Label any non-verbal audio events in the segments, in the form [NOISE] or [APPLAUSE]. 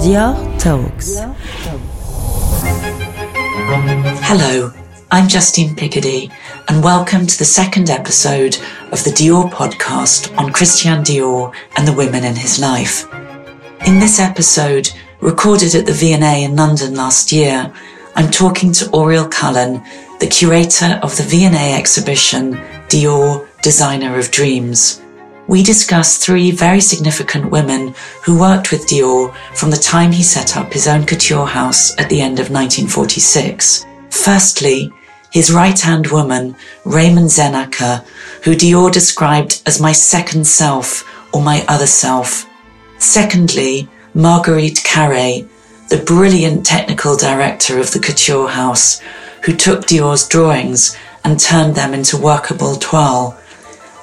Dior Talks. Hello, I'm Justine Picardie, and welcome to the second episode of the Dior podcast on Christian Dior and the women in his life. In this episode, recorded at the V&A in London last year, I'm talking to Oriole Cullen, the curator of the V&A exhibition Dior Designer of Dreams. We discuss three very significant women who worked with Dior from the time he set up his own couture house at the end of 1946. Firstly, his right-hand woman, Raymonde Zehnacker, who Dior described as my second self or my other self. Secondly, Marguerite Carré, the brilliant technical director of the couture house, who took Dior's drawings and turned them into workable toile.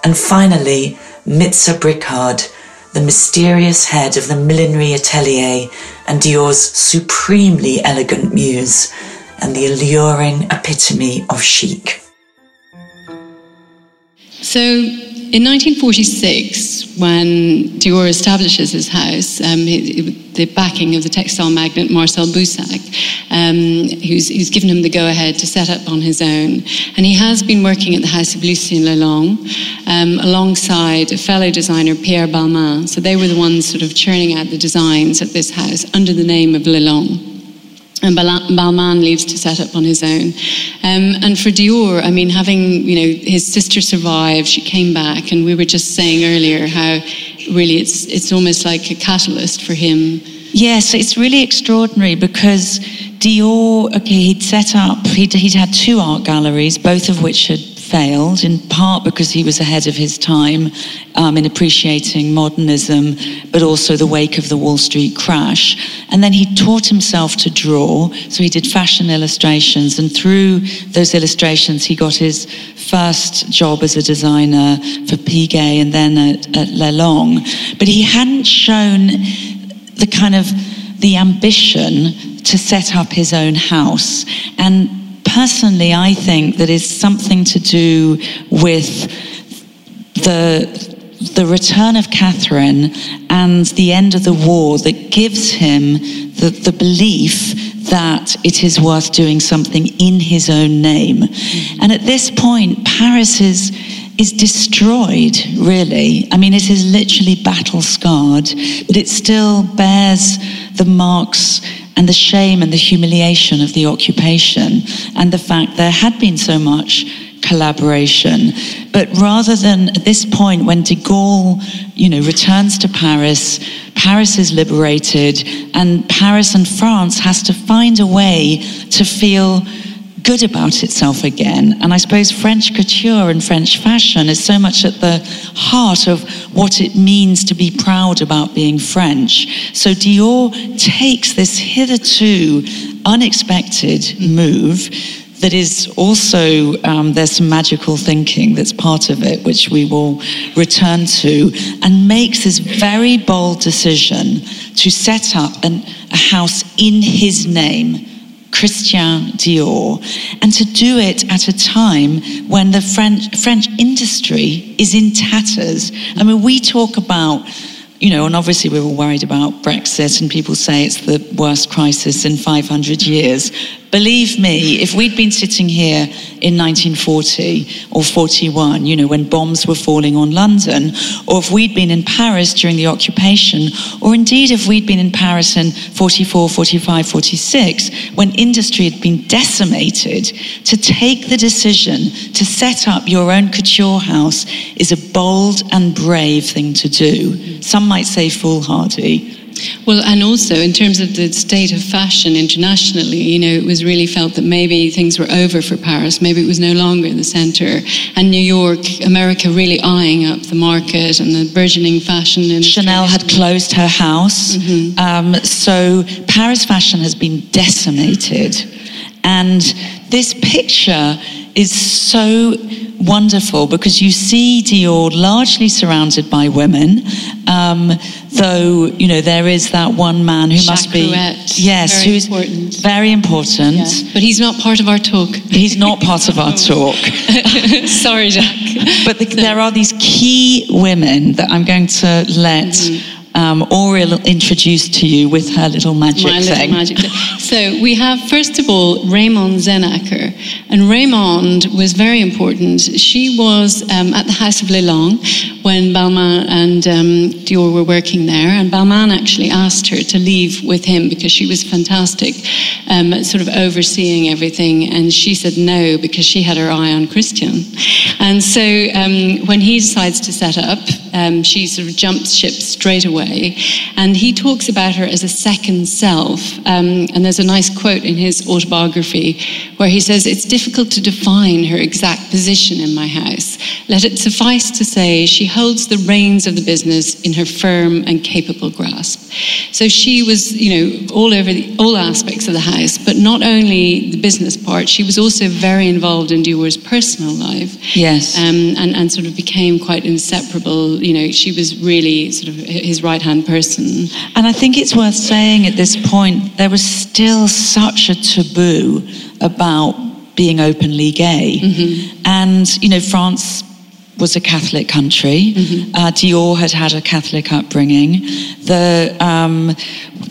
And finally, Mitza Bricard, the mysterious head of the millinery atelier and Dior's supremely elegant muse and the alluring epitome of chic. So, in 1946, when Dior establishes his house, um, the backing of the textile magnate Marcel Boussac, um, who's, who's, given him the go ahead to set up on his own. And he has been working at the house of Lucien Lelong um, alongside a fellow designer, Pierre Balmain. So they were the ones sort of churning out the designs at this house under the name of Lelong and Balmain leaves to set up on his own. Um, and for Dior, I mean, having you know his sister survived, she came back, and we were just saying earlier how really it's it's almost like a catalyst for him. Yes, it's really extraordinary because Dior, okay, he'd set up, he'd, he'd had two art galleries, both of which had failed, in part because he was ahead of his time um, in appreciating modernism, but also the wake of the Wall Street crash. And then he taught himself to draw, so he did fashion illustrations, and through those illustrations, he got his first job as a designer for Piguet and then at, at Lelong. But he hadn't shown the kind of the ambition to set up his own house. And personally, I think that is something to do with the the return of Catherine and the end of the war that gives him the, the belief that it is worth doing something in his own name. Mm-hmm. And at this point, Paris is is destroyed, really. I mean, it is literally battle scarred, but it still bears the marks and the shame and the humiliation of the occupation and the fact there had been so much collaboration. But rather than at this point, when de Gaulle, you know, returns to Paris, Paris is liberated, and Paris and France has to find a way to feel good about itself again. And I suppose French couture and French fashion is so much at the heart of what it means to be proud about being French. So Dior takes this hitherto unexpected move that is also, um, there's some magical thinking that's part of it, which we will return to, and makes this very bold decision to set up an, a house in his name Christian Dior, and to do it at a time when the French, French industry is in tatters. I mean, we talk about you know, and obviously we were worried about Brexit, and people say it's the worst crisis in 500 years. Believe me, if we'd been sitting here in 1940 or 41, you know, when bombs were falling on London, or if we'd been in Paris during the occupation, or indeed if we'd been in Paris in 44, 45, 46, when industry had been decimated, to take the decision to set up your own couture house is a bold and brave thing to do. Some might say foolhardy. Well, and also in terms of the state of fashion internationally, you know, it was really felt that maybe things were over for Paris. Maybe it was no longer the center. And New York, America really eyeing up the market and the burgeoning fashion industry. Chanel had closed her house. Mm-hmm. Um, so Paris fashion has been decimated. And this picture is so wonderful because you see Dior largely surrounded by women, um, though you know there is that one man who Jacques must be Prouet, yes, very who's important. very important. Yeah. But he's not part of our talk. He's not part of our [LAUGHS] talk. [LAUGHS] Sorry, Jacques. But the, there are these key women that I'm going to let. Mm-hmm um, introduced to you with her little magic My little thing. magic thing. [LAUGHS] So we have, first of all, Raymonde Zehnacker. And Raymonde was very important. She was um, at the House of Lelong when Balmain and um, Dior were working there. And Balmain actually asked her to leave with him because she was fantastic um, at sort of overseeing everything. And she said no because she had her eye on Christian. And so um, when he decides to set up, um, she sort of jumps ship straight away. And he talks about her as a second self. Um, and there's a nice quote in his autobiography where he says, It's difficult to define her exact position in my house. Let it suffice to say, she holds the reins of the business in her firm and capable grasp. So she was, you know, all over the, all aspects of the house, but not only the business part, she was also very involved in Dior's personal life. Yes. Um, and, and sort of became quite inseparable. You know, she was really sort of his right hand person. And I think it's worth saying at this point, there was still such a taboo about being openly gay. Mm-hmm. And, you know, France was a Catholic country. Mm-hmm. Uh, Dior had had a Catholic upbringing. The, um,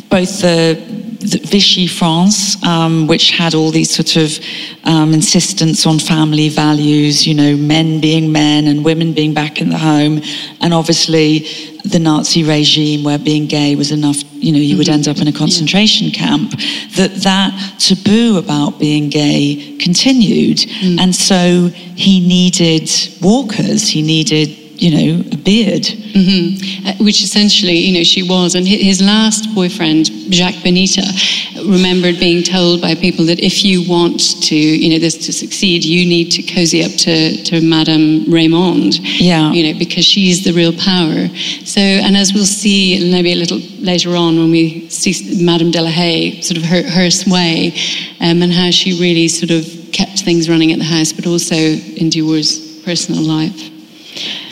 both the Vichy France, um, which had all these sort of um, insistence on family values, you know, men being men and women being back in the home, and obviously the Nazi regime where being gay was enough, you know, you would end up in a concentration camp, that that taboo about being gay continued. And so he needed walkers, he needed, you know, a beard. hmm Uh, which essentially, you know, she was. And his last boyfriend, Jacques Benita, remembered being told by people that if you want to, you know, this to succeed, you need to cozy up to, to Madame Raymonde. Yeah. You know, because she's the real power. So, and as we'll see maybe a little later on when we see Madame de la Haye, sort of her, her sway, um, and how she really sort of kept things running at the house, but also in Dior's personal life.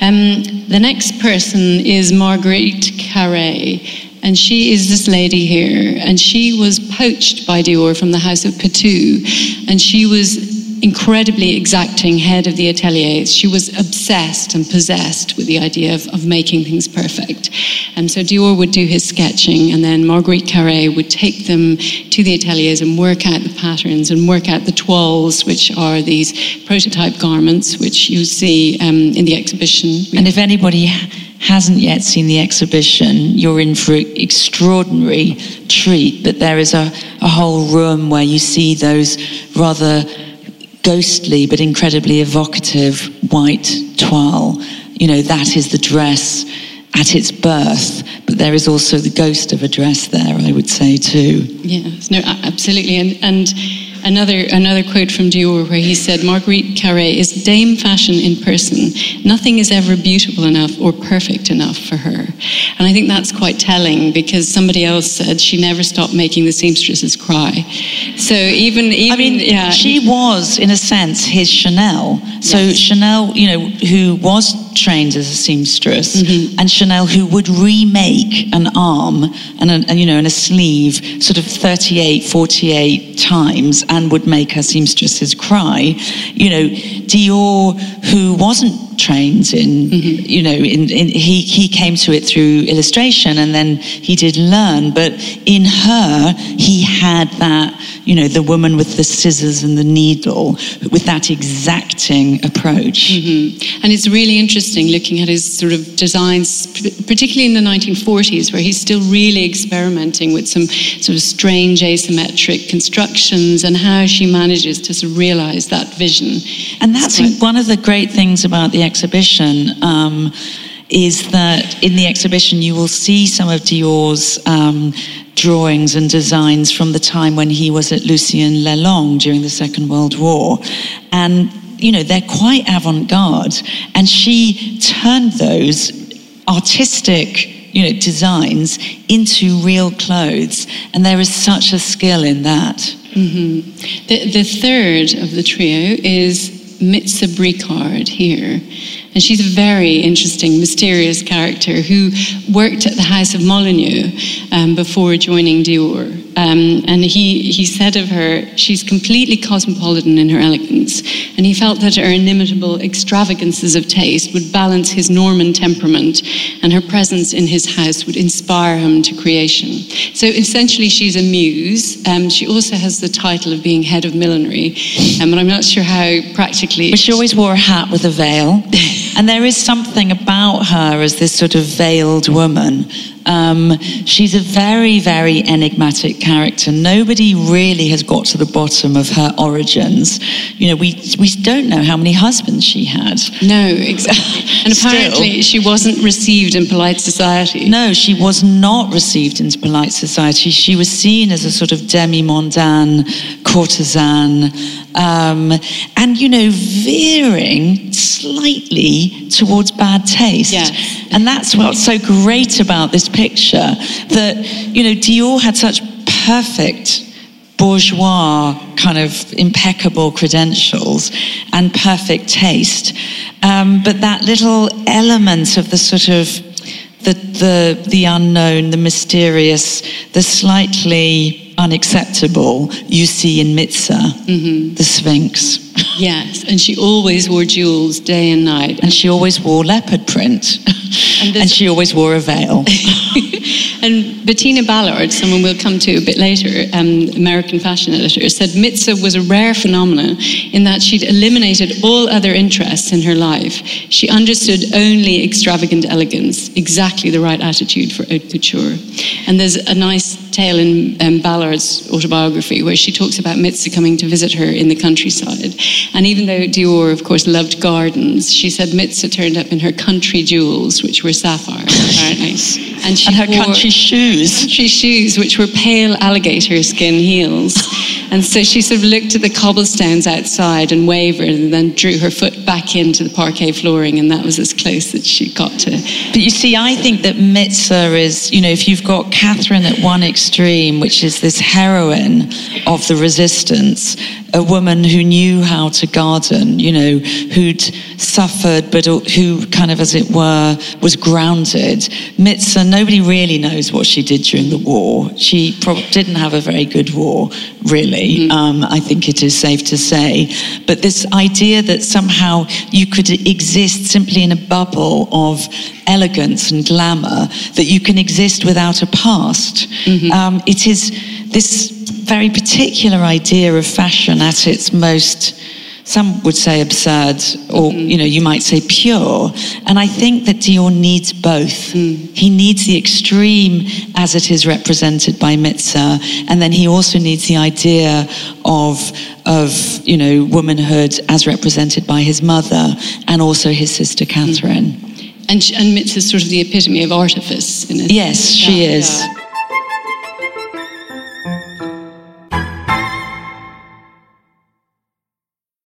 Um, the next person is Marguerite Carré, and she is this lady here, and she was poached by Dior from the house of Patou, and she was incredibly exacting head of the ateliers. She was obsessed and possessed with the idea of, of making things perfect. And so Dior would do his sketching, and then Marguerite Carré would take them to the ateliers and work out the patterns and work out the toiles, which are these prototype garments, which you see um, in the exhibition. And if anybody hasn't yet seen the exhibition, you're in for an extraordinary treat. But there is a, a whole room where you see those rather ghostly but incredibly evocative white toile. You know, that is the dress at its birth, but there is also the ghost of a dress there, I would say, too. Yes, no, absolutely. And, and another, another quote from Dior where he said, Marguerite Carré is Dame Fashion in person. Nothing is ever beautiful enough or perfect enough for her. And I think that's quite telling because somebody else said she never stopped making the seamstresses cry. So even, even I mean, yeah, she was, in a sense, his Chanel. So Yes. Chanel, you know, who was trained as a seamstress, Mm-hmm. and Chanel, who would remake an arm and, a, and, you know, and a sleeve sort of 38, 48 times and would make her seamstresses cry. You know, Dior, who wasn't trained in, Mm-hmm. you know, in, in, he, he came to it through illustration and then he did learn. But in her, he had that, you know, the woman with the scissors and the needle with that exacting approach. Mhm. And it's really interesting looking at his sort of designs, particularly in the 1940s, where he's still really experimenting with some sort of strange asymmetric constructions and how she manages to sort of realize that vision. And that's one of the great things about the exhibition. Um, is that in the exhibition you will see some of Dior's um, drawings and designs from the time when he was at Lucien Lelong during the Second World War. And, you know, they're quite avant garde. And she turned those artistic you know, designs into real clothes. And there is such a skill in that. Mhm. The, the third of the trio is Mitza Bricard here. And she's a very interesting, mysterious character who worked at the House of Molyneux um, before joining Dior. Um, and he, he said of her, she's completely cosmopolitan in her elegance. And he felt that her inimitable extravagances of taste would balance his Norman temperament, and her presence in his house would inspire him to creation. So essentially, she's a muse. Um, she also has the title of being head of millinery, um, but I'm not sure how practically. But she always wore a hat with a veil. [LAUGHS] and there is something about her as this sort of veiled woman um, she's a very, very enigmatic character. Nobody really has got to the bottom of her origins. You know, we, we don't know how many husbands she had. No, exactly. [LAUGHS] And apparently she wasn't received in polite society. No, she was not received into polite society. She was seen as a sort of demi-mondaine courtesan, um, and, you know, veering slightly towards bad taste. Yes. And that's what's so great about this picture that, you know, Dior had such perfect bourgeois kind of impeccable credentials and perfect taste. Um, but that little element of the sort of the, the, the unknown, the mysterious, the slightly unacceptable you see in Mitza, mm-hmm. the Sphinx. [LAUGHS] Yes, and she always wore jewels day and night. And she always wore leopard print. And, and she always wore a veil. [LAUGHS] and Bettina Ballard, someone we'll come to a bit later, um, American fashion editor, said Mitza was a rare phenomenon in that she'd eliminated all other interests in her life. She understood only extravagant elegance, exactly the right attitude for haute couture. And there's a nice tale in um, Ballard's autobiography where she talks about Mitza coming to visit her in the countryside. And even though Dior, of course, loved gardens, she said Mitza turned up in her country jewels, which were sapphires, [LAUGHS] apparently. And, she and her country shoes. Country shoes, which were pale alligator skin heels. And so she sort of looked at the cobblestones outside and wavered and then drew her foot back into the parquet flooring, and that was as close as she got to. But you see, I think that Mitza is, you know, if you've got Catherine at one extreme, which is this heroine of the resistance, a woman who knew how to garden, you know, who'd suffered, but who kind of, as it were, was grounded. Mitza, nobody really knows what she did during the war. She pro- didn't have a very good war, really. Mm-hmm. Um, I think it is safe to say. But this idea that somehow you could exist simply in a bubble of elegance and glamour, that you can exist without a past, mm-hmm. um, it is this very particular idea of fashion at its most some would say absurd, or mm. you know, you might say pure. And I think that Dior needs both. Mm. He needs the extreme as it is represented by Mitza, and then he also needs the idea of of you know womanhood as represented by his mother and also his sister Catherine. Mm. And, and Mitza's sort of the epitome of artifice. yes, she is. Yeah.